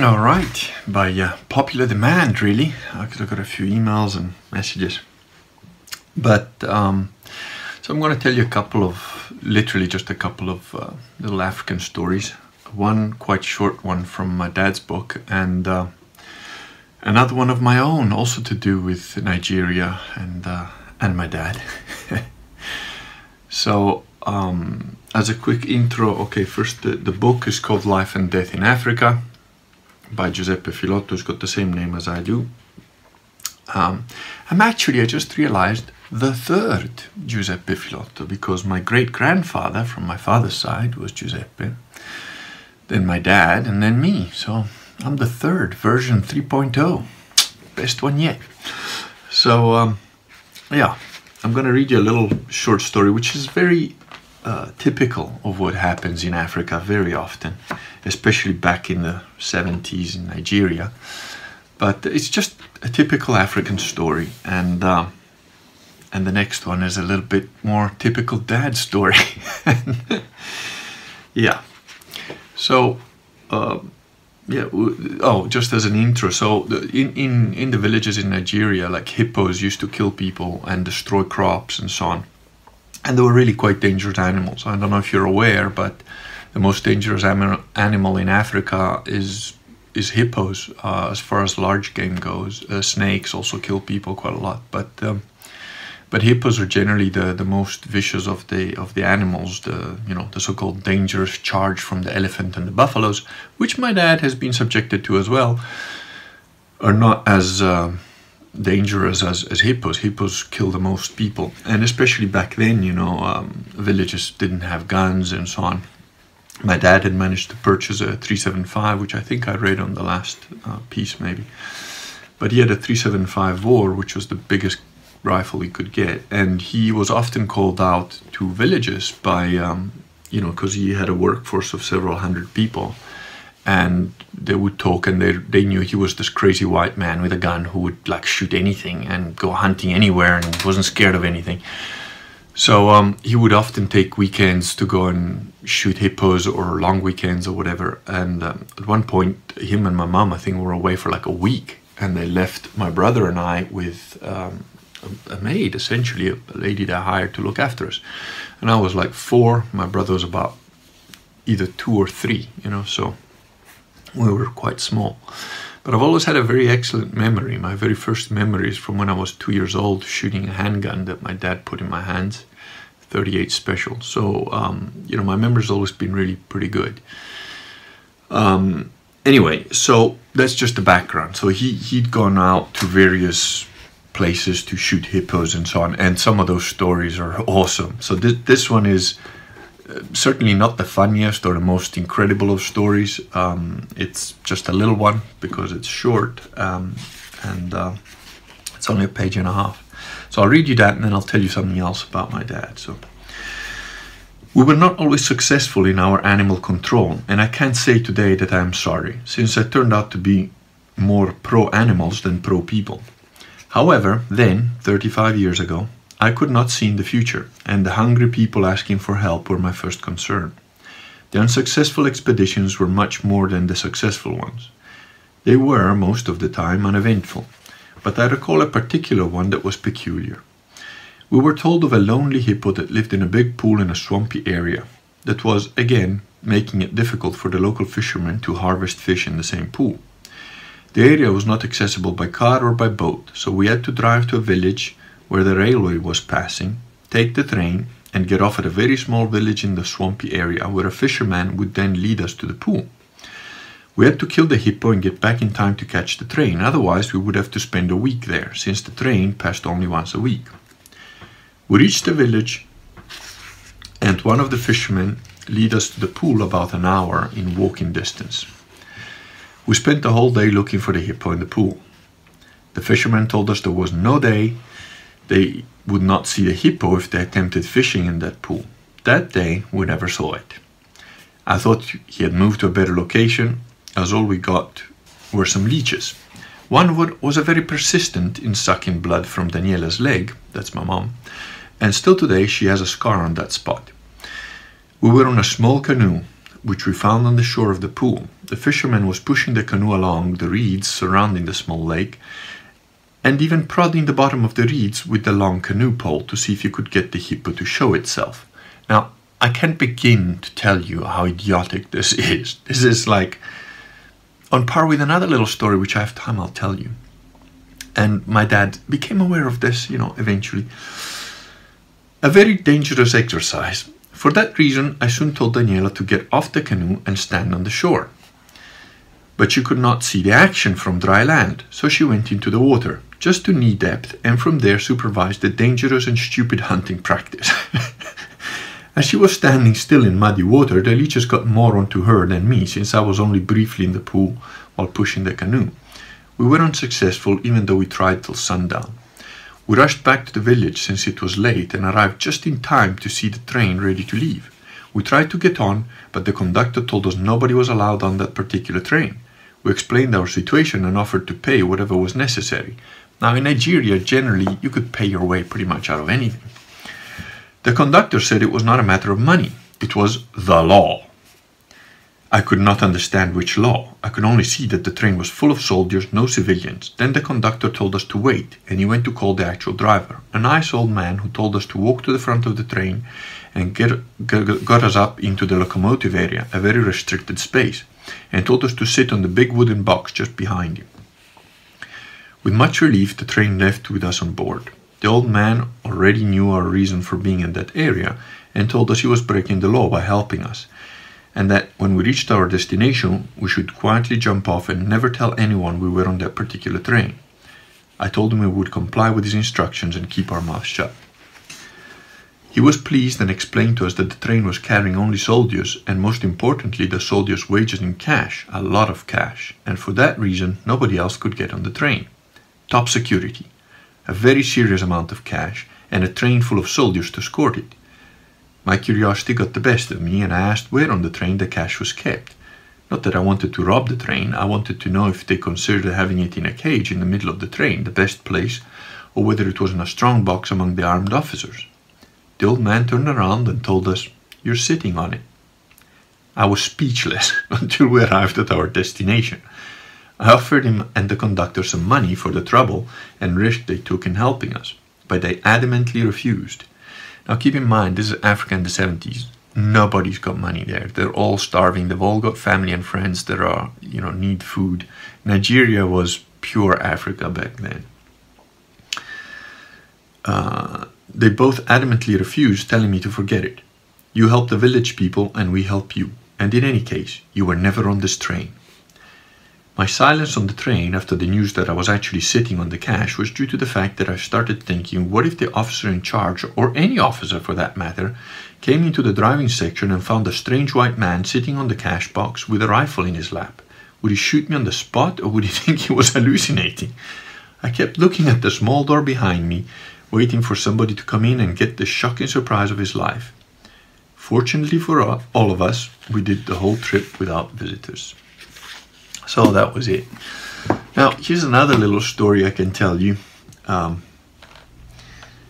All right, by uh, popular demand, really. I got a few emails and messages. But, um, so I'm going to tell you a couple of, literally just a couple of uh, little African stories. One quite short one from my dad's book, and uh, another one of my own, also to do with Nigeria and, uh, and my dad. so, um, as a quick intro, okay, first the, the book is called Life and Death in Africa by Giuseppe Filotto, who's got the same name as I do. Um, I'm actually, I just realized, the third Giuseppe Filotto because my great grandfather from my father's side was Giuseppe, then my dad, and then me. So I'm the third, version 3.0. Best one yet. So, um, yeah, I'm going to read you a little short story which is very uh, typical of what happens in Africa very often, especially back in the 70s in Nigeria. But it's just a typical African story, and uh, and the next one is a little bit more typical dad story. yeah. So, uh, yeah. Oh, just as an intro. So, in in in the villages in Nigeria, like hippos used to kill people and destroy crops and so on and they were really quite dangerous animals. I don't know if you're aware, but the most dangerous animal in Africa is is hippos uh, as far as large game goes. Uh, snakes also kill people quite a lot, but um, but hippos are generally the, the most vicious of the of the animals. The you know the so-called dangerous charge from the elephant and the buffaloes, which my dad has been subjected to as well, are not as uh, dangerous as, as hippos. Hippos kill the most people, and especially back then, you know, um, villages didn't have guns and so on. My dad had managed to purchase a 375, which I think I read on the last uh, piece, maybe. But he had a 375 Bore, which was the biggest rifle he could get, and he was often called out to villages by, um, you know, because he had a workforce of several hundred people and they would talk and they, they knew he was this crazy white man with a gun who would like shoot anything and go hunting anywhere and wasn't scared of anything. So um, he would often take weekends to go and shoot hippos or long weekends or whatever. And um, at one point him and my mom i think were away for like a week. And they left my brother and i with um, a, maid essentially a, a lady they hired to look after us. And i was like four. My brother was about either two or three you know so we were quite small. But I've always had a very excellent memory. My very first memory is from when I was two years old shooting a handgun that my dad put in my hands, 38 Special. So, um, you know, my memory's always been really pretty good. Um, anyway, so that's just the background. So he, he'd gone out to various places to shoot hippos and so on, and some of those stories are awesome. So this, this one is certainly not the funniest or the most incredible of stories. Um, it's just a little one because it's short um, and uh, it's only a page and a half. So I'll read you that and then I'll tell you something else about my dad. So we were not always successful in our animal control, and I can't say today that I am sorry, since I turned out to be more pro animals than pro people. However, then, 35 years ago, I could not see in the future, and the hungry people asking for help were my first concern. The unsuccessful expeditions were much more than the successful ones. They were, most of the time, uneventful, but I recall a particular one that was peculiar. We were told of a lonely hippo that lived in a big pool in a swampy area, that was, again, making it difficult for the local fishermen to harvest fish in the same pool. The area was not accessible by car or by boat, so we had to drive to a village where the railway was passing, take the train, and get off at a very small village in the swampy area where a fisherman would then lead us to the pool. We had to kill the hippo and get back in time to catch the train, otherwise, we would have to spend a week there, since the train passed only once a week. We reached the village, and one of the fishermen led us to the pool about an hour in walking distance. We spent the whole day looking for the hippo in the pool. The fisherman told us there was no day they would not see a hippo if they attempted fishing in that pool. That day, we never saw it. I thought he had moved to a better location, as all we got were some leeches. One was a very persistent in sucking blood from Daniela's leg, that's my mom, and still today she has a scar on that spot. We were on a small canoe, which we found on the shore of the pool. The fisherman was pushing the canoe along the reeds surrounding the small lake and even prodding the bottom of the reeds with the long canoe pole to see if you could get the hippo to show itself. Now, I can't begin to tell you how idiotic this is. This is like on par with another little story which I have time I'll tell you. And my dad became aware of this, you know, eventually. A very dangerous exercise. For that reason, I soon told Daniela to get off the canoe and stand on the shore. But she could not see the action from dry land, so she went into the water, just to knee depth, and from there supervised the dangerous and stupid hunting practice. As she was standing still in muddy water, the leeches got more onto her than me, since I was only briefly in the pool while pushing the canoe. We were unsuccessful even though we tried till sundown. We rushed back to the village since it was late and arrived just in time to see the train ready to leave. We tried to get on, but the conductor told us nobody was allowed on that particular train. We explained our situation and offered to pay whatever was necessary. Now, in Nigeria, generally, you could pay your way pretty much out of anything. The conductor said it was not a matter of money, it was the law. I could not understand which law. I could only see that the train was full of soldiers, no civilians. Then the conductor told us to wait, and he went to call the actual driver, a nice old man who told us to walk to the front of the train and get, get, got us up into the locomotive area, a very restricted space, and told us to sit on the big wooden box just behind him. With much relief, the train left with us on board. The old man already knew our reason for being in that area and told us he was breaking the law by helping us, and that when we reached our destination, we should quietly jump off and never tell anyone we were on that particular train. I told him we would comply with his instructions and keep our mouths shut. He was pleased and explained to us that the train was carrying only soldiers and most importantly the soldiers' wages in cash, a lot of cash, and for that reason nobody else could get on the train. Top security a very serious amount of cash, and a train full of soldiers to escort it. My curiosity got the best of me, and I asked where on the train the cash was kept. Not that I wanted to rob the train, I wanted to know if they considered having it in a cage in the middle of the train the best place, or whether it was in a strong box among the armed officers. The old man turned around and told us, You're sitting on it. I was speechless until we arrived at our destination. I offered him and the conductor some money for the trouble and risk they took in helping us, but they adamantly refused. Now keep in mind, this is Africa in the 70s. Nobody's got money there. They're all starving. They've all got family and friends that are, you know, need food. Nigeria was pure Africa back then. Uh, they both adamantly refused, telling me to forget it. You help the village people and we help you. And in any case, you were never on this train. My silence on the train after the news that I was actually sitting on the cash was due to the fact that I started thinking what if the officer in charge, or any officer for that matter, came into the driving section and found a strange white man sitting on the cash box with a rifle in his lap? Would he shoot me on the spot or would he think he was hallucinating? I kept looking at the small door behind me, waiting for somebody to come in and get the shocking surprise of his life. Fortunately for all of us, we did the whole trip without visitors. So that was it. Now, here's another little story I can tell you. Um,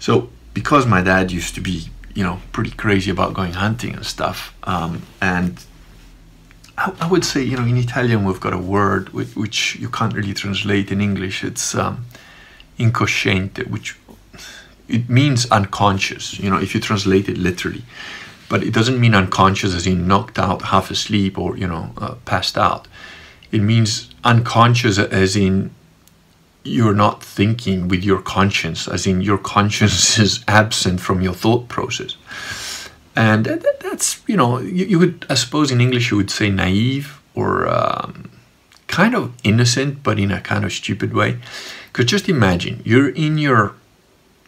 so, because my dad used to be, you know, pretty crazy about going hunting and stuff, um, and I, I, would say, you know, in Italian we've got a word which, which you can't really translate in English. It's um, incosciente, which it means unconscious, you know, if you translate it literally. But it doesn't mean unconscious as in knocked out, half asleep, or, you know, uh, passed out it means unconscious as in you're not thinking with your conscience, as in your conscience is absent from your thought process. And that's, you know, you, you would, I suppose in English you would say naive or um, kind of innocent, but in a kind of stupid way. Because just imagine, you're in your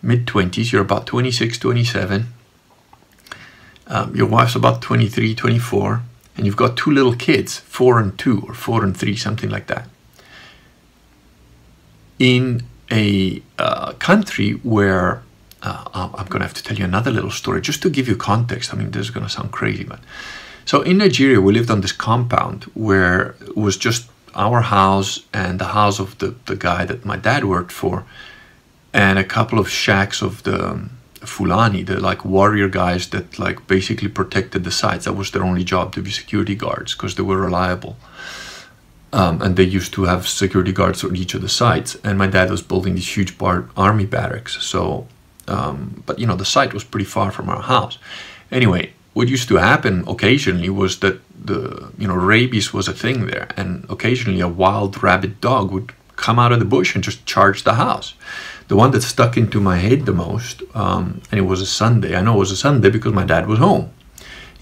mid 20s, you're about 26, 27, um, your wife's about 23, 24 and you've got two little kids, four and two, or four and three, something like that, in a uh, country where uh, I'm going to have to tell you another little story just to give you context. I mean, this is going to sound crazy, but so in Nigeria, we lived on this compound where it was just our house and the house of the, the guy that my dad worked for, and a couple of shacks of the Fulani, the like warrior guys that like basically protected the sites. That was their only job to be security guards because they were reliable. Um, and they used to have security guards on each of the sites. And my dad was building these huge bar- army barracks. So, um, but you know, the site was pretty far from our house. Anyway, what used to happen occasionally was that the you know rabies was a thing there, and occasionally a wild rabid dog would come out of the bush and just charge the house. The one that stuck into my head the most, um, and it was a Sunday. I know it was a Sunday because my dad was home.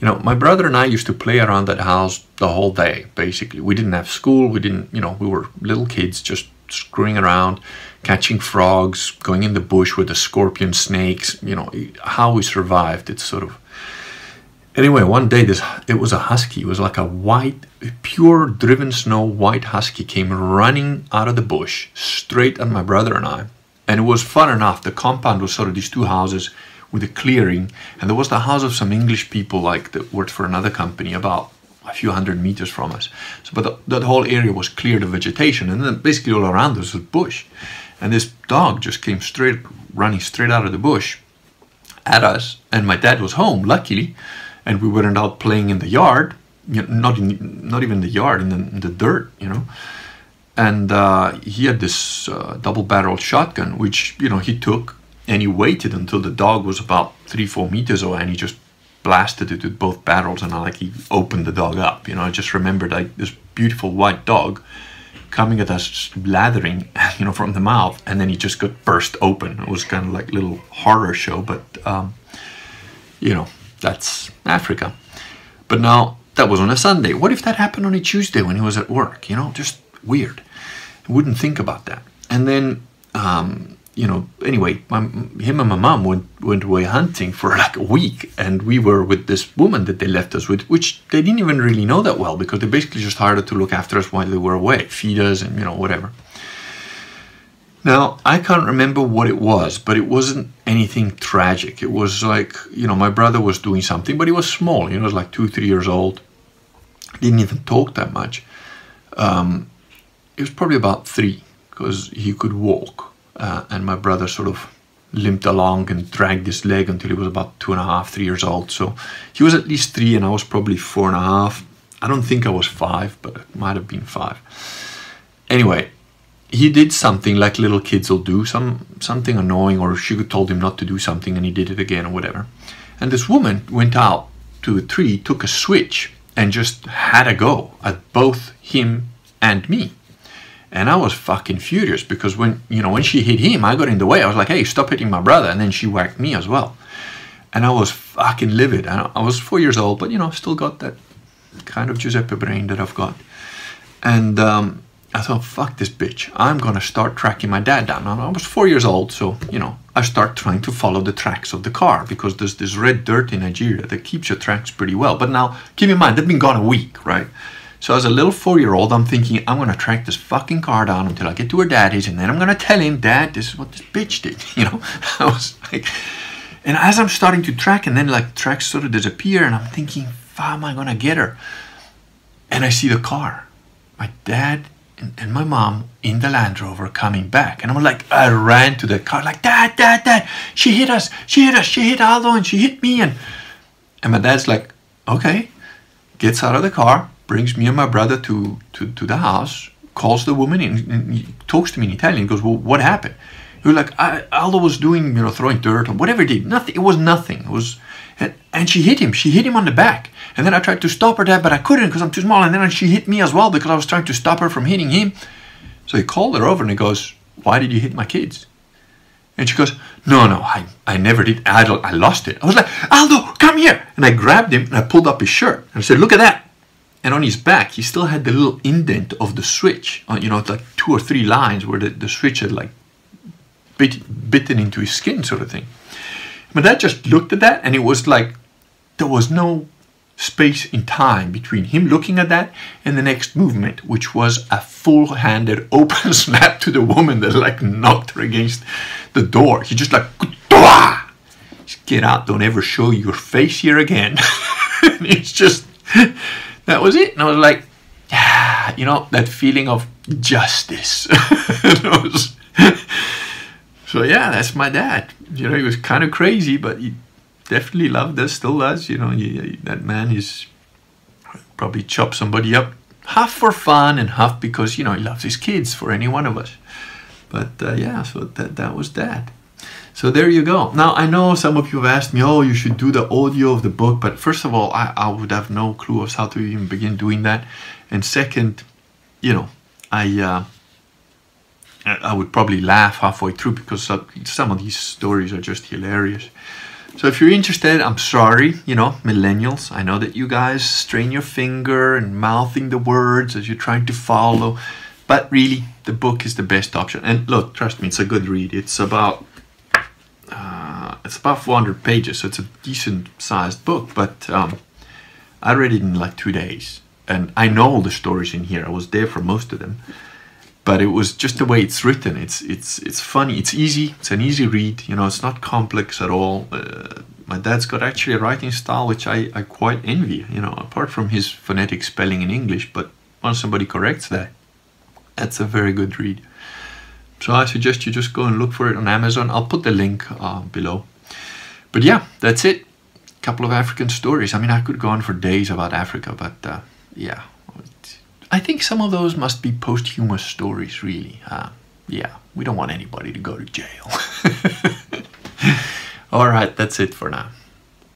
You know, my brother and I used to play around that house the whole day. Basically, we didn't have school. We didn't, you know, we were little kids just screwing around, catching frogs, going in the bush with the scorpion snakes. You know, how we survived. It's sort of Anyway, one day this it was a husky. It was like a white, pure driven snow white husky came running out of the bush straight at my brother and I. And it was fun enough. The compound was sort of these two houses with a clearing, and there was the house of some English people like that worked for another company about a few hundred meters from us. So, but the, that whole area was cleared of vegetation, and then basically all around us was bush. And this dog just came straight, running straight out of the bush at us. And my dad was home, luckily and we weren't out playing in the yard, you know, not in, not even the yard, in the, in the dirt, you know. And uh, he had this uh, double-barreled shotgun, which you know he took, and he waited until the dog was about three, four meters away, and he just blasted it with both barrels, and like he opened the dog up. You know, I just remembered like this beautiful white dog coming at us, blathering, you know, from the mouth, and then he just got burst open. It was kind of like a little horror show, but um, you know, that's Africa. But now that was on a Sunday. What if that happened on a Tuesday when he was at work? You know, just weird. Wouldn't think about that. And then, um, you know, anyway, my, him and my mom went, went away hunting for like a week, and we were with this woman that they left us with, which they didn't even really know that well because they basically just hired her to look after us while they were away, feed us, and you know, whatever. Now, I can't remember what it was, but it wasn't anything tragic. It was like, you know, my brother was doing something, but he was small, you know, he was like two, three years old. Didn't even talk that much. Um, he was probably about three because he could walk. Uh, and my brother sort of limped along and dragged his leg until he was about two and a half, three years old. So he was at least three, and I was probably four and a half. I don't think I was five, but it might have been five. Anyway, he did something like little kids will do, some something annoying, or she told him not to do something and he did it again or whatever. And this woman went out to a tree, took a switch, and just had a go at both him and me. And I was fucking furious because when you know when she hit him, I got in the way. I was like, "Hey, stop hitting my brother!" And then she whacked me as well, and I was fucking livid. I was four years old, but you know, still got that kind of Giuseppe brain that I've got. And um, I thought, fuck this bitch. I'm gonna start tracking my dad down. And I was four years old, so you know, I start trying to follow the tracks of the car because there's this red dirt in Nigeria that keeps your tracks pretty well. But now, keep in mind, they've been gone a week, right? So as a little four-year-old, I'm thinking I'm gonna track this fucking car down until I get to her dad is, and then I'm gonna tell him, Dad, this is what this bitch did. You know, I was like, and as I'm starting to track, and then like tracks sort of disappear, and I'm thinking, how am I gonna get her? And I see the car. My dad and, and, my mom in the Land Rover coming back. And I'm like, I ran to the car, like, Dad, Dad, Dad, she hit us, she hit us, she hit Aldo and she hit me. And, and my dad's like, okay, gets out of the car, brings me and my brother to, to, to the house, calls the woman in, and he talks to me in Italian, goes, well, what happened? He was like, Aldo was doing, you know, throwing dirt or whatever he did. Nothing, it was nothing. It was, and, and she hit him. She hit him on the back. And then I tried to stop her dad, but I couldn't because I'm too small. And then she hit me as well because I was trying to stop her from hitting him. So he called her over and he goes, Why did you hit my kids? And she goes, No, no, I, I never did. I, I lost it. I was like, Aldo, come here. And I grabbed him and I pulled up his shirt. And I said, Look at that. And on his back, he still had the little indent of the switch. Uh, you know, like two or three lines where the, the switch had like bit, bitten into his skin, sort of thing. My dad just looked at that and it was like there was no space in time between him looking at that and the next movement, which was a full-handed open slap to the woman that like knocked her against the door. He just like get out, don't ever show your face here again. it's just that was it. And I was like, yeah, you know, that feeling of justice. was, so yeah, that's my dad. You know, he was kind of crazy, but he definitely loved us, still does. You know, he, that man is probably chop somebody up half for fun and half because you know he loves his kids for any one of us. But uh, yeah, so that that was that. So there you go. Now I know some of you have asked me, oh, you should do the audio of the book, but first of all, I, I would have no clue of how to even begin doing that. And second, you know, I uh, I would probably laugh halfway through because some of these stories are just hilarious. So if you're interested, I'm sorry, you know, millennials. I know that you guys strain your finger and mouthing the words as you're trying to follow, but really, the book is the best option. And look, trust me, it's a good read. It's about it's about 400 pages, so it's a decent sized book. But um, I read it in like two days, and I know all the stories in here. I was there for most of them but it was just the way it's written. It's it's it's funny. It's easy. It's an easy read. You know, it's not complex at all. Uh, my dad's got actually a writing style which I, I quite envy. You know, apart from his phonetic spelling in English, but once somebody corrects that, that's a very good read. So I suggest you just go and look for it on Amazon. I'll put the link uh, below. But yeah, that's it. A Couple of African stories. I mean, I could go on for days about Africa, but uh, yeah, I think some of those must be posthumous stories, really. Uh, yeah, we don't want anybody to go to jail. All right, that's it for now.